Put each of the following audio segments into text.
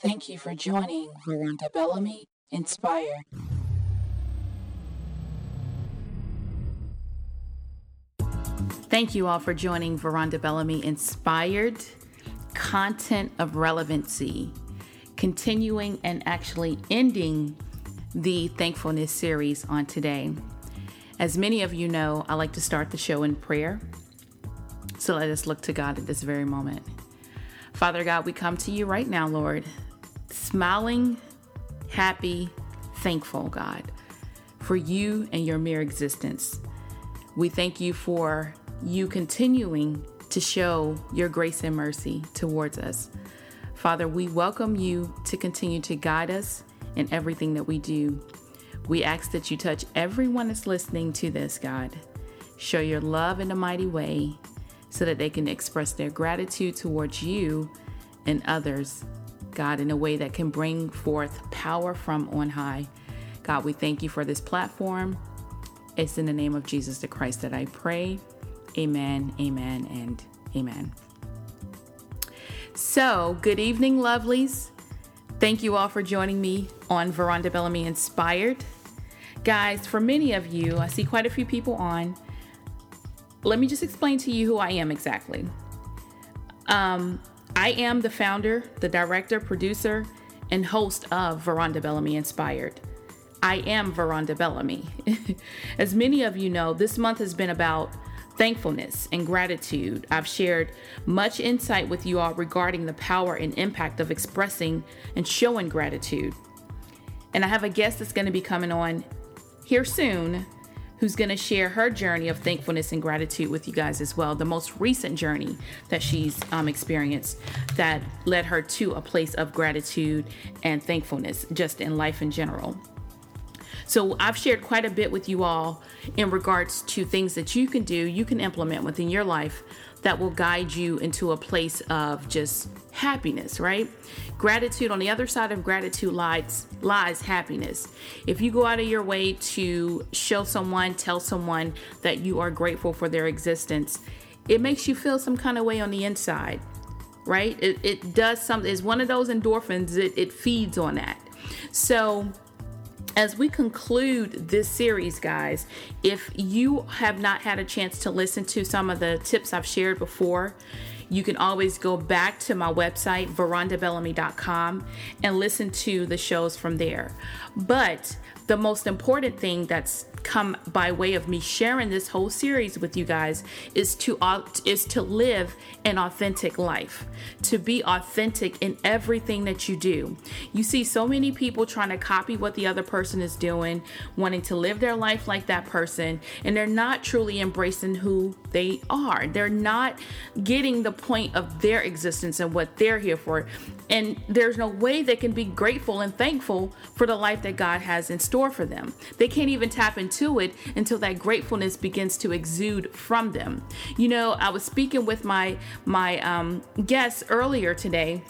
Thank you for joining Veronda Bellamy Inspired. Thank you all for joining Veronda Bellamy Inspired Content of Relevancy, continuing and actually ending the Thankfulness series on today. As many of you know, I like to start the show in prayer. So let us look to God at this very moment. Father God, we come to you right now, Lord, smiling, happy, thankful, God, for you and your mere existence. We thank you for you continuing to show your grace and mercy towards us. Father, we welcome you to continue to guide us in everything that we do. We ask that you touch everyone that's listening to this, God. Show your love in a mighty way so that they can express their gratitude towards you and others, God, in a way that can bring forth power from on high. God, we thank you for this platform. It's in the name of Jesus the Christ that I pray. Amen, amen, and amen. So, good evening, lovelies. Thank you all for joining me on Veronda Bellamy Inspired. Guys, for many of you, I see quite a few people on. Let me just explain to you who I am exactly. Um, I am the founder, the director, producer, and host of Veronda Bellamy Inspired. I am Veronda Bellamy. As many of you know, this month has been about thankfulness and gratitude. I've shared much insight with you all regarding the power and impact of expressing and showing gratitude. And I have a guest that's going to be coming on here soon who's going to share her journey of thankfulness and gratitude with you guys as well. The most recent journey that she's um, experienced that led her to a place of gratitude and thankfulness just in life in general. So I've shared quite a bit with you all in regards to things that you can do, you can implement within your life that will guide you into a place of just happiness, right? Gratitude on the other side of gratitude lies lies happiness. If you go out of your way to show someone, tell someone that you are grateful for their existence, it makes you feel some kind of way on the inside, right? It, it does something. It's one of those endorphins. It, it feeds on that. So as we conclude this series, guys, if you have not had a chance to listen to some of the tips I've shared before, you can always go back to my website, verondabellamy.com, and listen to the shows from there. But the most important thing that's come by way of me sharing this whole series with you guys is to is to live an authentic life to be authentic in everything that you do. You see so many people trying to copy what the other person is doing wanting to live their life like that person and they're not truly embracing who they are. They're not getting the point of their existence and what they're here for. And there's no way they can be grateful and thankful for the life that God has in store for them. They can't even tap into it until that gratefulness begins to exude from them. You know, I was speaking with my my um, guests earlier today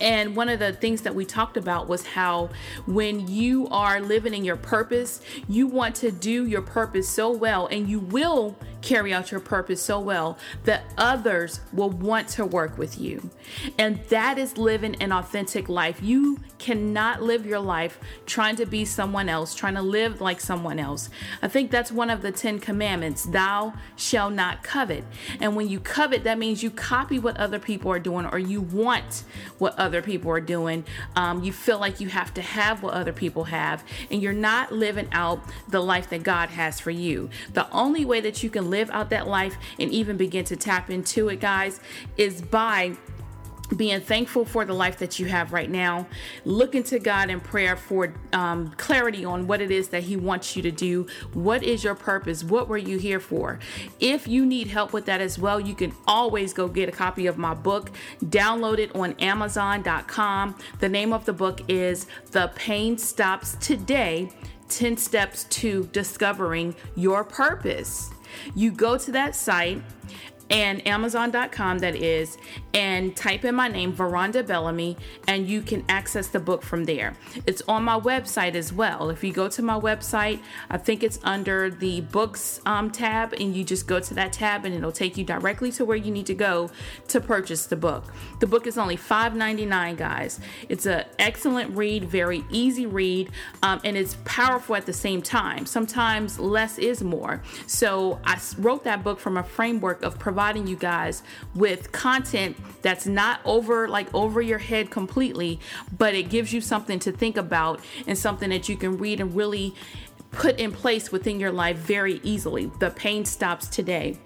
and one of the things that we talked about was how when you are living in your purpose, you want to do your purpose so well and you will carry out your purpose so well that others will want to work with you. And that is living an authentic life. You cannot live your life trying to be someone else, trying to live like someone else. I think that's one of the 10 commandments thou shall not covet. And when you covet, that means you copy what other people are doing or you want what other people are doing. Um, you feel like you have to have what other people have, and you're not living out the life that God has for you. The only way that you can live out that life and even begin to tap into it, guys, is by being thankful for the life that you have right now, looking to God in prayer for um, clarity on what it is that He wants you to do. What is your purpose? What were you here for? If you need help with that as well, you can always go get a copy of my book, download it on Amazon.com. The name of the book is The Pain Stops Today 10 Steps to Discovering Your Purpose. You go to that site and Amazon.com, that is, and type in my name, Veronda Bellamy, and you can access the book from there. It's on my website as well. If you go to my website, I think it's under the books um, tab, and you just go to that tab, and it'll take you directly to where you need to go to purchase the book. The book is only $5.99, guys. It's an excellent read, very easy read, um, and it's powerful at the same time. Sometimes less is more. So I wrote that book from a framework of providing you guys with content that's not over like over your head completely, but it gives you something to think about and something that you can read and really put in place within your life very easily. The pain stops today.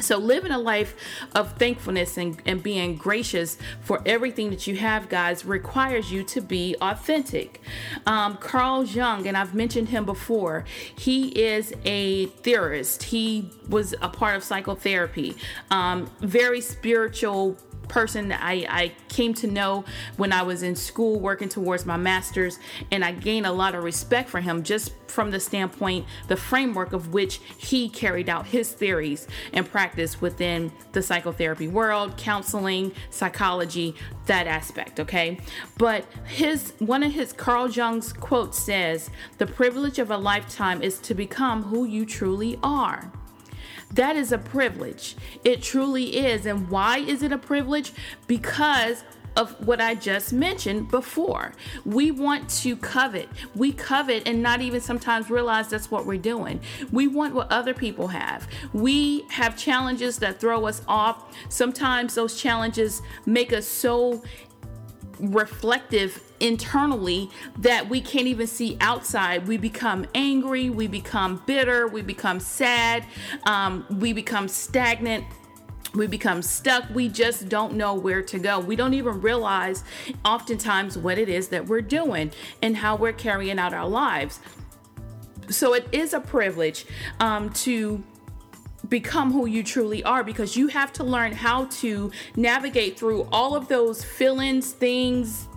So, living a life of thankfulness and, and being gracious for everything that you have, guys, requires you to be authentic. Um, Carl Jung, and I've mentioned him before, he is a theorist. He was a part of psychotherapy, um, very spiritual person I, I came to know when I was in school working towards my master's, and I gained a lot of respect for him just from the standpoint, the framework of which he carried out his theories and practice within the psychotherapy world, counseling, psychology, that aspect, okay? But his one of his Carl Jung's quotes says, "The privilege of a lifetime is to become who you truly are." That is a privilege. It truly is. And why is it a privilege? Because of what I just mentioned before. We want to covet. We covet and not even sometimes realize that's what we're doing. We want what other people have. We have challenges that throw us off. Sometimes those challenges make us so reflective internally that we can't even see outside. We become angry, we become bitter, we become sad, um, we become stagnant. We become stuck. We just don't know where to go. We don't even realize oftentimes what it is that we're doing and how we're carrying out our lives. So it is a privilege um, to become who you truly are because you have to learn how to navigate through all of those feelings, things,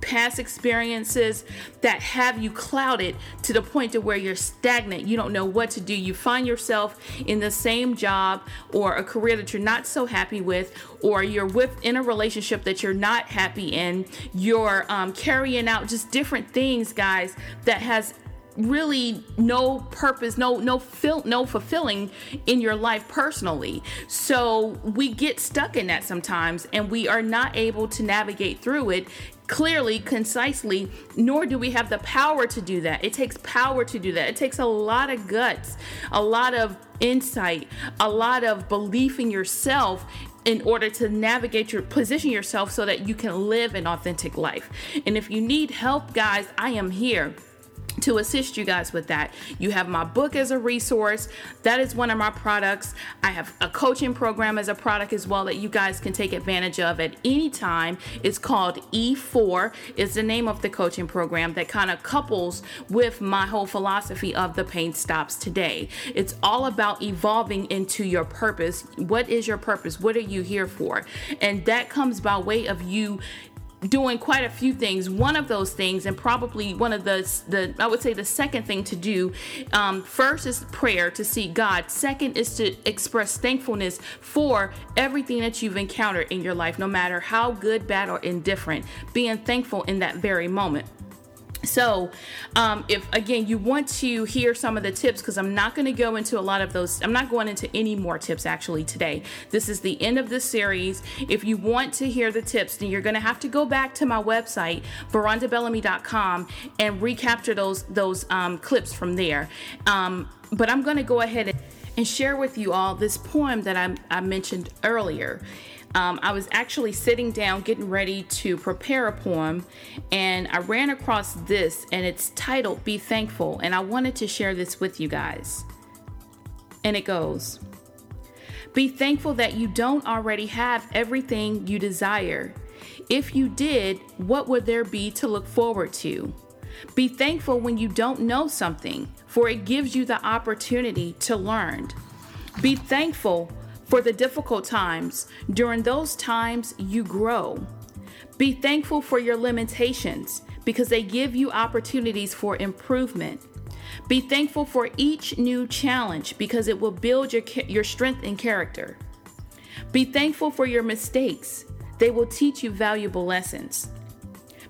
past experiences that have you clouded to the point to where you're stagnant. You don't know what to do. You find yourself in the same job or a career that you're not so happy with or you're with in a relationship that you're not happy in. You're um, carrying out just different things guys that has really no purpose no no fil- no fulfilling in your life personally. So we get stuck in that sometimes and we are not able to navigate through it clearly, concisely, nor do we have the power to do that. It takes power to do that. It takes a lot of guts, a lot of insight, a lot of belief in yourself in order to navigate your position yourself so that you can live an authentic life. And if you need help, guys, I am here to assist you guys with that. You have my book as a resource. That is one of my products. I have a coaching program as a product as well that you guys can take advantage of at any time. It's called E4. It's the name of the coaching program that kind of couples with my whole philosophy of the pain stops today. It's all about evolving into your purpose. What is your purpose? What are you here for? And that comes by way of you doing quite a few things. One of those things, and probably one of the the I would say the second thing to do, um, first is prayer to seek God. Second is to express thankfulness for everything that you've encountered in your life, no matter how good, bad, or indifferent. Being thankful in that very moment. So, um, if again you want to hear some of the tips, because I'm not going to go into a lot of those, I'm not going into any more tips actually today. This is the end of this series. If you want to hear the tips, then you're going to have to go back to my website, verondabellamy.com, and recapture those those um, clips from there. Um, but I'm going to go ahead and, and share with you all this poem that I, I mentioned earlier um, I was actually sitting down getting ready to prepare a poem and I ran across this and it's titled Be Thankful and I wanted to share this with you guys. And it goes Be thankful that you don't already have everything you desire. If you did, what would there be to look forward to? Be thankful when you don't know something, for it gives you the opportunity to learn. Be thankful for the difficult times. During those times, you grow. Be thankful for your limitations because they give you opportunities for improvement. Be thankful for each new challenge because it will build your, your strength and character. Be thankful for your mistakes, they will teach you valuable lessons.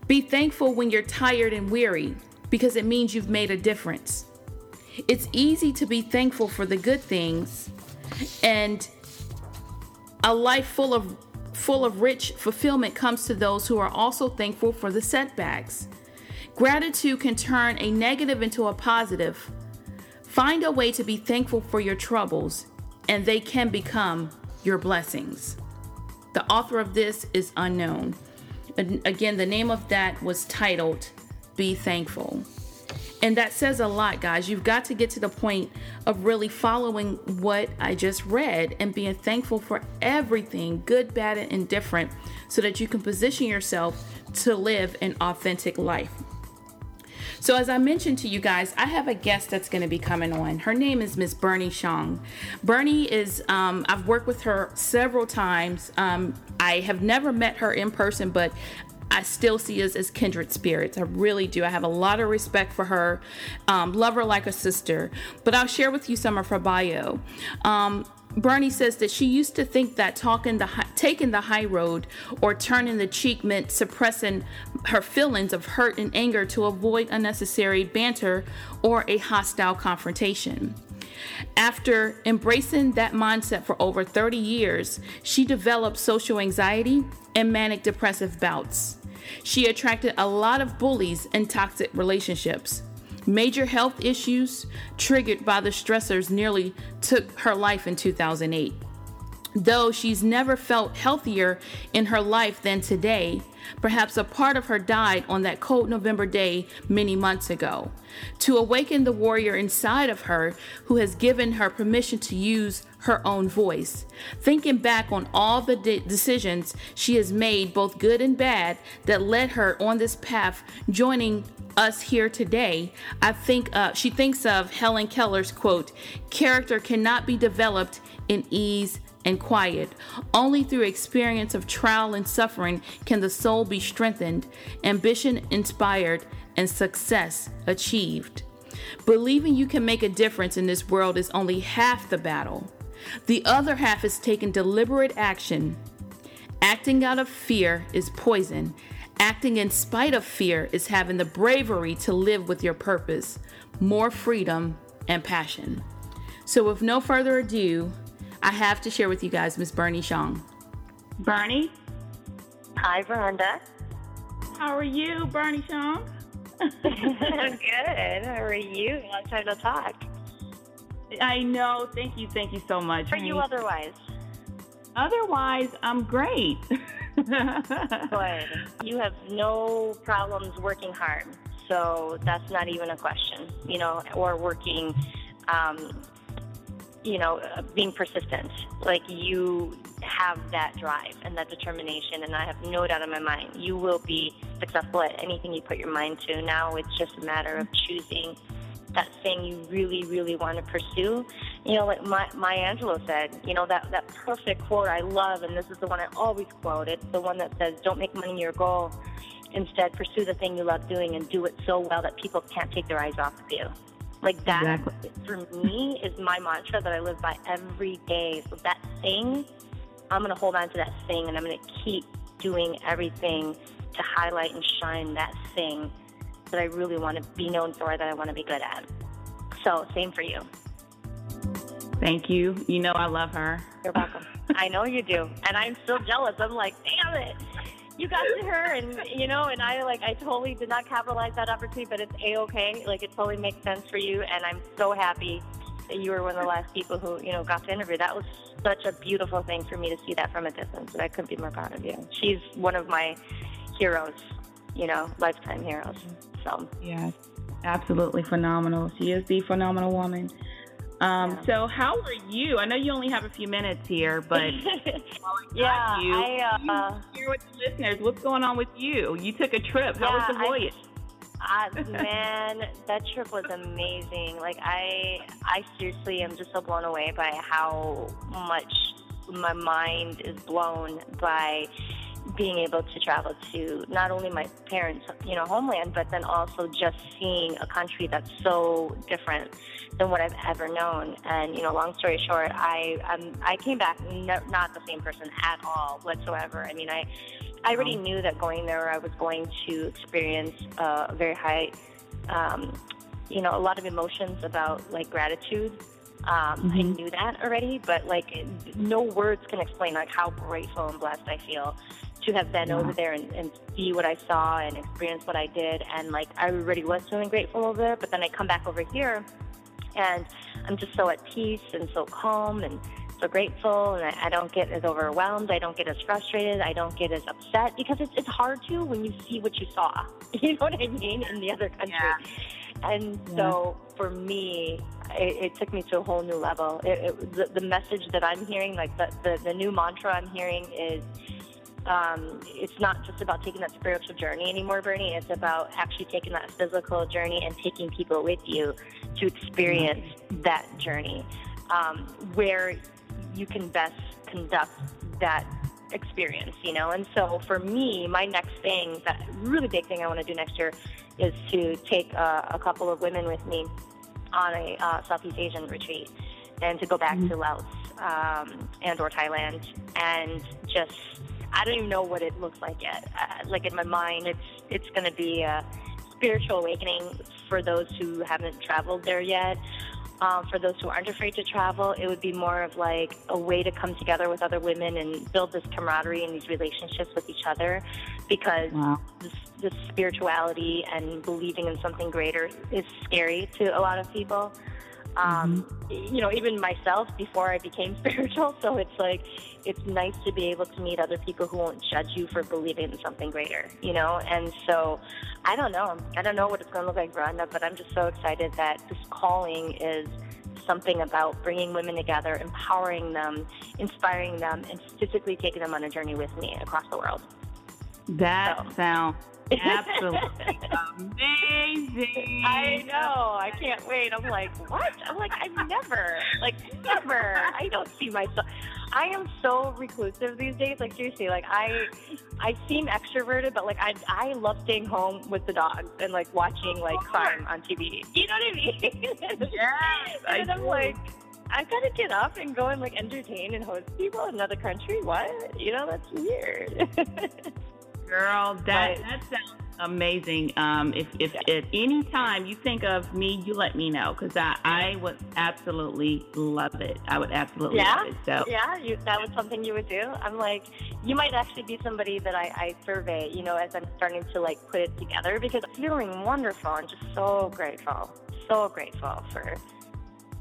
Be thankful when you're tired and weary because it means you've made a difference. It's easy to be thankful for the good things and a life full of full of rich fulfillment comes to those who are also thankful for the setbacks. Gratitude can turn a negative into a positive. Find a way to be thankful for your troubles, and they can become your blessings. The author of this is unknown. Again, the name of that was titled Be Thankful. And that says a lot, guys. You've got to get to the point of really following what I just read and being thankful for everything, good, bad, and indifferent, so that you can position yourself to live an authentic life. So, as I mentioned to you guys, I have a guest that's going to be coming on. Her name is Miss Berni Xiong. Berni is, um, I've worked with her several times. Um, I have never met her in person, but I still see us as kindred spirits. I really do. I have a lot of respect for her, um, love her like a sister. But I'll share with you some of her bio. Um, Berni says that she used to think that talking the taking the high road or turning the cheek meant suppressing her feelings of hurt and anger to avoid unnecessary banter or a hostile confrontation. After embracing that mindset for over 30 years, she developed social anxiety and manic depressive bouts. She attracted a lot of bullies and toxic relationships. Major health issues triggered by the stressors nearly took her life in 2008. Though she's never felt healthier in her life than today, perhaps a part of her died on that cold November day many months ago. To awaken the warrior inside of her who has given her permission to use her own voice. Thinking back on all the de- decisions she has made, both good and bad, that led her on this path, joining us here today, I think uh, she thinks of Helen Keller's quote Character cannot be developed in ease and quiet. Only through experience of trial and suffering can the soul be strengthened, ambition inspired, and success achieved. Believing you can make a difference in this world is only half the battle. The other half is taking deliberate action. Acting out of fear is poison. Acting in spite of fear is having the bravery to live with your purpose, more freedom and passion. So, with no further ado, I have to share with you guys Miss Berni Xiong. Berni? Hi, Veronda. How are you, Berni Xiong? I'm good. How are you? Long time to talk. I know. Thank you. Thank you so much. How are you otherwise? Otherwise, I'm great. good. You have no problems working hard. So that's not even a question, you know, or working, um, you know, uh, being persistent. Like you have that drive and that determination, and I have no doubt in my mind you will be successful at anything you put your mind to. Now it's just a matter of choosing that thing you really, really want to pursue. You know, like my, Maya Angelou said, you know, that, that perfect quote I love, and this is the one I always quote. It's the one that says, don't make money your goal. Instead, pursue the thing you love doing and do it so well that people can't take their eyes off of you. Like that, exactly. for me, is my mantra that I live by every day. So that thing, I'm going to hold on to that thing and I'm going to keep doing everything to highlight and shine that thing that I really want to be known for, that I want to be good at. So, same for you. Thank you. You know I love her. You're welcome. I know you do. And I'm still jealous. I'm like, damn it. You got to her and you know, and I like I totally did not capitalize that opportunity, but it's a okay. Like it totally makes sense for you and I'm so happy that you were one of the last people who, you know, got to interview. That was such a beautiful thing for me to see that from a distance and I couldn't be more proud of you. She's one of my heroes, you know, lifetime heroes. So yes, absolutely phenomenal. She is the phenomenal woman. Um. So, how are you? I know you only have a few minutes here, but yeah, you, I uh, share with the listeners what's going on with you. You took a trip. How yeah, was the voyage? I, uh, man, that trip was amazing. Like I, I seriously am just so blown away by how much my mind is blown by being able to travel to not only my parents, you know, homeland, but then also just seeing a country that's so different than what I've ever known. And you know, long story short, I um, I came back no, not the same person at all whatsoever. I mean, I I already knew that going there, I was going to experience uh, a very high, um, you know, a lot of emotions about like gratitude. Um, mm-hmm. I knew that already, but like no words can explain like how grateful and blessed I feel to have been yeah. over there and, and see what I saw and experience what I did. And like I already was feeling grateful over there, but then I come back over here and I'm just so at peace and so calm and so grateful and I, I don't get as overwhelmed. I don't get as frustrated. I don't get as upset because it's, it's hard to when you see what you saw. You know what I mean? In the other country. Yeah. And yeah. so for me, it, it, took me to a whole new level. It, it, the, the message that I'm hearing, like the, the, the new mantra I'm hearing is um, it's not just about taking that spiritual journey anymore, Berni. It's about actually taking that physical journey and taking people with you to experience that journey um, where you can best conduct that experience, you know? And so for me, my next thing, that really big thing I want to do next year is to take uh, a couple of women with me on a uh, Southeast Asian retreat and to go back mm-hmm. to Laos um, and or Thailand and just I don't even know what it looks like yet. Uh, like in my mind, it's it's going to be a spiritual awakening for those who haven't traveled there yet. Um, for those who aren't afraid to travel, it would be more of like a way to come together with other women and build this camaraderie and these relationships with each other because wow. this, this spirituality and believing in something greater is scary to a lot of people. Um, mm-hmm. You know, even myself before I became spiritual. So it's like, it's nice to be able to meet other people who won't judge you for believing in something greater, you know? And so I don't know. I don't know what it's going to look like, Rhonda, but I'm just so excited that this calling is something about bringing women together, empowering them, inspiring them, and physically taking them on a journey with me across the world. That so. sounds Absolutely amazing. I know. I can't wait. I'm like, what? I'm like, I've never, like, never. I don't see myself. I am so reclusive these days. Like seriously, like I, I seem extroverted, but like I, I love staying home with the dogs and like watching like crime on TV. You know what I mean? Yes. and I'm like. I've got to get up and go and like entertain and host people in another country. What? You know, that's weird. Girl, that that sounds amazing. Um, if if yeah. at any time you think of me, you let me know because I, I would absolutely love it. I would absolutely yeah? love it. So yeah, you, that was something you would do. I'm like, you might actually be somebody that I, I survey. You know, as I'm starting to like put it together because I'm feeling wonderful and just so grateful, so grateful for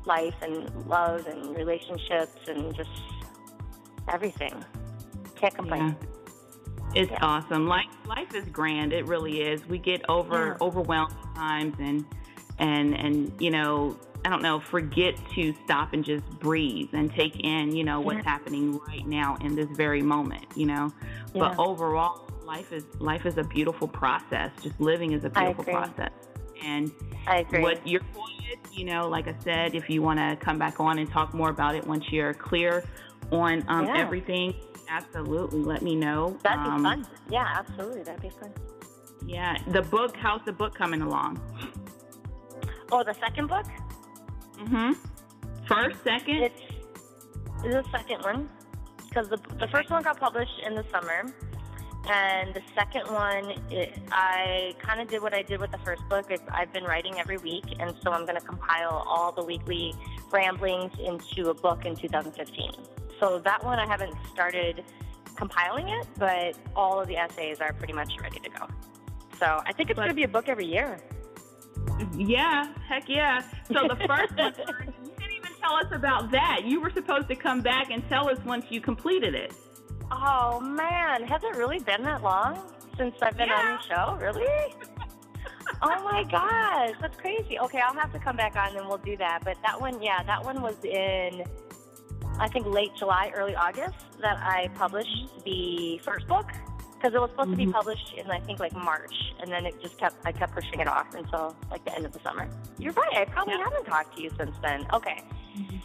life and love and relationships and just everything. Can't complain. Yeah. It's yeah. awesome. Life life is grand. It really is. We get over yeah. overwhelmed at times and and and you know, I don't know, forget to stop and just breathe and take in, you know, what's yeah. happening right now in this very moment, you know. But overall, life is life is a beautiful process. Just living is a beautiful process. And I agree. what your point is, you know, like I said, if you want to come back on and talk more about it once you're clear on um, everything, absolutely. Let me know. That'd be um, fun. Yeah, absolutely. That'd be fun. Yeah. The book, how's the book coming along? Oh, the second book? Mm-hmm. First, second? It's, the second one. Because the, the first one got published in the summer. And the second one, it, I kind of did what I did with the first book. It, I've been writing every week, and so I'm going to compile all the weekly ramblings into a book in 2015. So that one I haven't started compiling it, but all of the essays are pretty much ready to go. So I think it's going to be a book every year. Yeah, heck yeah. So the first one, you didn't even tell us about that. You were supposed to come back and tell us once you completed it. Oh man, has it really been that long since I've been yeah. on the show? Really? oh my gosh, that's crazy. Okay, I'll have to come back on and we'll do that. But that one, yeah, that one was in I think late July, early August that I published the first book because it was supposed mm-hmm. to be mm-hmm. published in I think like March, and then it just kept I kept pushing it off until like the end of the summer. You're right. I probably yeah. haven't talked to you since then. Okay. Mm-hmm.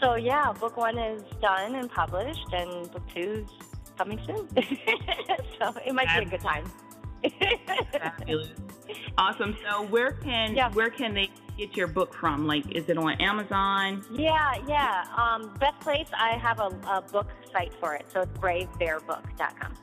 So yeah, book one is done and published, and book two's coming soon. so it might be a good time. Fabulous. Awesome. So where can Yeah. where can they get your book from? Like, is it on Amazon? Yeah, yeah. Um, best place, I have a, a book site for it. So it's bravebearbook.com.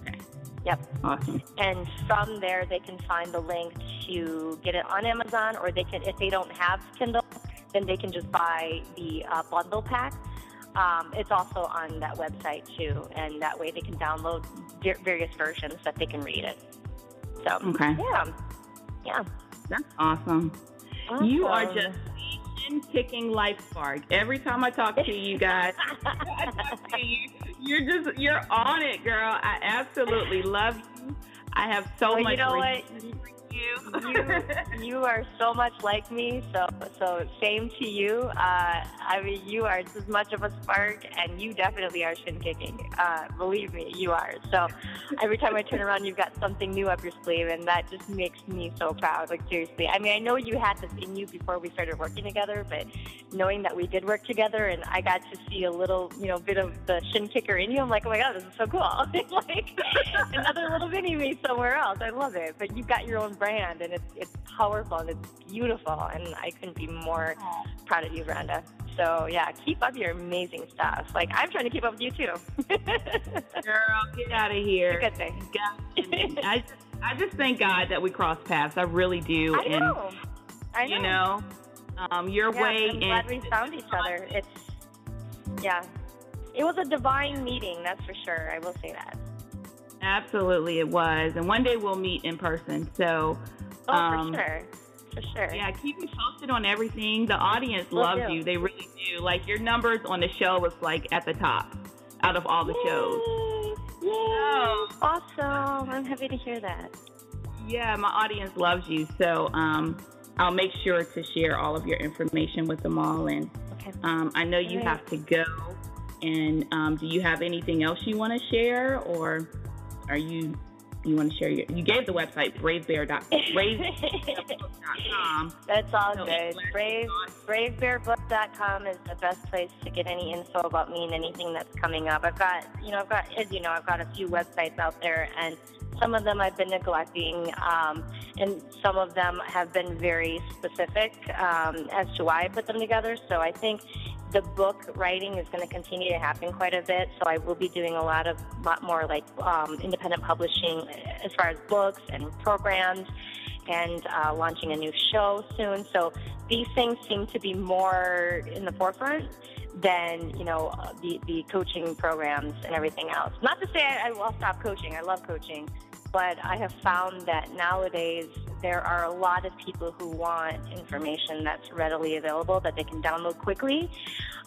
Okay. Yep. Awesome. And from there, they can find the link to get it on Amazon, or they can, if they don't have Kindle, then they can just buy the uh, bundle pack. Um, it's also on that website too, and that way they can download various versions that they can read it. So, Okay. yeah, yeah. That's awesome. You are just kicking life spark. Every time I talk to you guys, I talk to you, you're just you're on it, girl. I absolutely love you. I have so Well, much you know what? respect for you. you you are so much like me so so same to you. Uh, i mean you are just as much of a spark and you definitely are shin kicking uh, believe me you are. So every time i turn around you've got something new up your sleeve and that just makes me so proud. Like seriously. I mean i know you had this in you before we started working together but knowing that we did work together and i got to see a little you know bit of the shin kicker in you i'm like oh my god this is so cool. Like another little mini me somewhere else. I love it. But you've got your own brand and it's it's powerful and it's beautiful and I couldn't be more proud of you, Brenda. So yeah, keep up your amazing stuff. Like I'm trying to keep up with you too. Girl, get out of here. It's a Good thing. God, I just, I just thank God that we crossed paths. I really do. I and know. I know. you know, um, your yeah, way I'm glad and we found each other. It's yeah. It was a divine meeting, that's for sure. I will say that. Absolutely it was. And one day we'll meet in person. So Oh, Um, for sure. For sure. yeah, keep me posted on everything. The audience Will loves do. you. They really do. Like your numbers on the show was like at the top out of all the shows. Yay! Yay! Oh. Awesome. I'm happy to hear that. Yeah, my audience loves you. So um, I'll make sure to share all of your information with them all. And Okay. um, I know you Great. have to go. And um, do you have anything else you want to share, or are you you want to share your? You gave the website bravebear.com. That's all So, good. Brave Dot. bravebearbook.com is the best place to get any info about me and anything that's coming up. I've got, you know, I've got, as you know, I've got a few websites out there, and some of them I've been neglecting, um, and some of them have been very specific um, as to why I put them together. So I think the book writing is going to continue to happen quite a bit. So I will be doing a lot of, lot more like um, independent publishing as far as books and programs and uh, launching a new show soon. So these things seem to be more in the forefront than you know uh, the the coaching programs and everything else. Not to say I, I will stop coaching. I love coaching, but I have found that nowadays there are a lot of people who want information that's readily available that they can download quickly.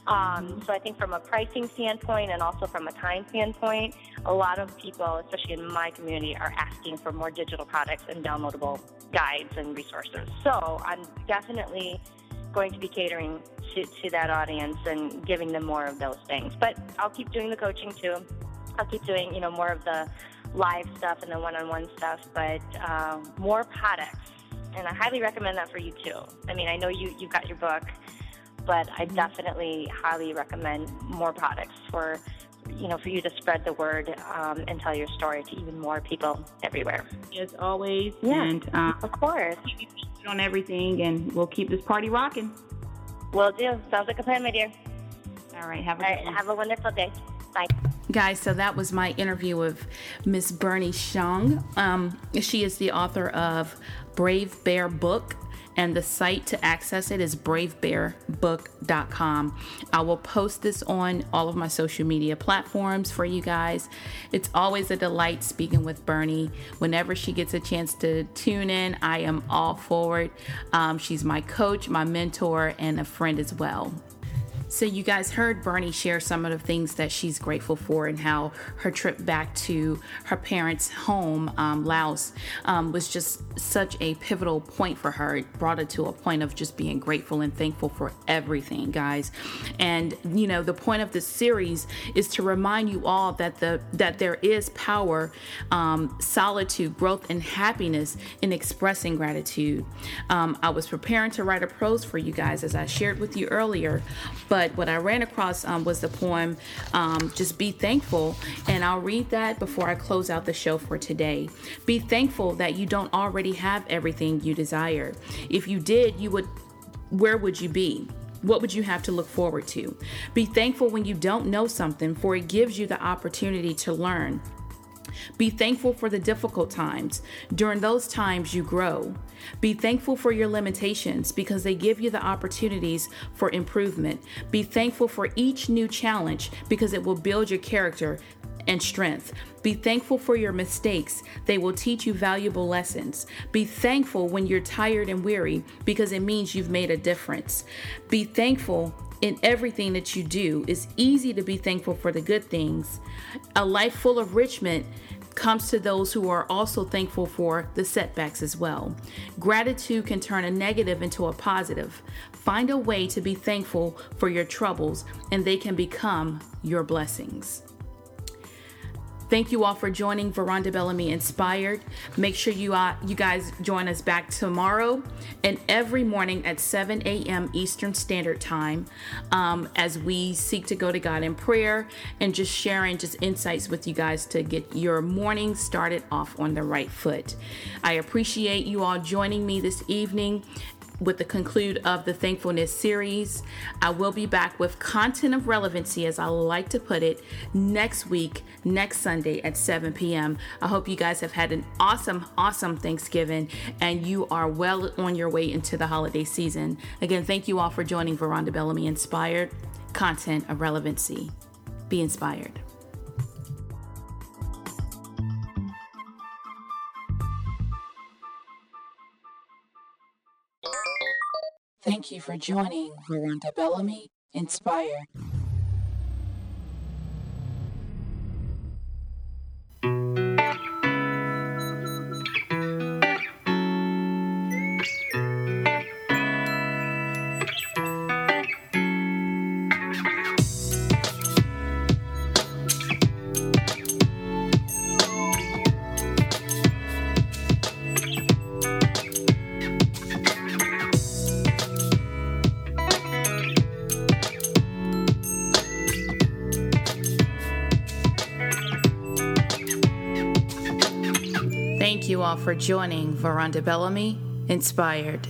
Um, so I think from a pricing standpoint and also from a time standpoint, a lot of people, especially in my community, are asking for more digital products and downloadable guides and resources. So I'm definitely going to be catering to, to that audience and giving them more of those things. But I'll keep doing the coaching too. I'll keep doing, you know, more of the live stuff and the one-on-one stuff, but uh, more products. And I highly recommend that for you too. I mean, I know you you've got your book, but I definitely highly recommend more products for you know for you to spread the word um, and tell your story to even more people everywhere. As always, Yeah. and um, Of course, keep on everything, and we'll keep this party rocking. Will do. Sounds like a plan, my dear. All right, have a All right, have a wonderful day. Bye. Guys, so that was my interview with Miss Berni Xiong. Um, she is the author of Brave Bear Book, and the site to access it is bravebearbook.com. I will post this on all of my social media platforms for you guys. It's always a delight speaking with Berni. Whenever she gets a chance to tune in, I am all forward. Um, she's my coach, my mentor, and a friend as well. So, you guys heard Berni share some of the things that she's grateful for and how her trip back to her parents' home, um, Laos, um, was just such a pivotal point for her. It brought her to a point of just being grateful and thankful for everything, guys. And you know, the point of this series is to remind you all that the that there is power, um, solitude, growth, and happiness in expressing gratitude. Um, I was preparing to write a prose for you guys, as I shared with you earlier, but but what I ran across um, was the poem um, Just Be Thankful. And I'll read that before I close out the show for today. Be thankful that you don't already have everything you desire. If you did, you would, where would you be? What would you have to look forward to? Be thankful when you don't know something, for it gives you the opportunity to learn. Be thankful for the difficult times. During those times, you grow. Be thankful for your limitations because they give you the opportunities for improvement. Be thankful for each new challenge because it will build your character and strength. Be thankful for your mistakes. They will teach you valuable lessons. Be thankful when you're tired and weary because it means you've made a difference. Be thankful in everything that you do. It's easy to be thankful for the good things. A life full of richment comes to those who are also thankful for the setbacks as well. Gratitude can turn a negative into a positive. Find a way to be thankful for your troubles, and they can become your blessings. Thank you all for joining Veronda Bellamy Inspired. Make sure you uh, you guys join us back tomorrow and every morning at 7 a.m. Eastern Standard Time um, as we seek to go to God in prayer and just sharing just insights with you guys to get your morning started off on the right foot. I appreciate you all joining me this evening with the conclude of the thankfulness series. I will be back with content of relevancy, as I like to put it, next week, next Sunday at 7 p.m. I hope you guys have had an awesome, awesome Thanksgiving and you are well on your way into the holiday season. Again, thank you all for joining Veronda Bellamy Inspired Content of Relevancy. Be inspired. Thank you for joining Veronda Bellamy Inspire. All for joining Veronda Bellamy Inspired.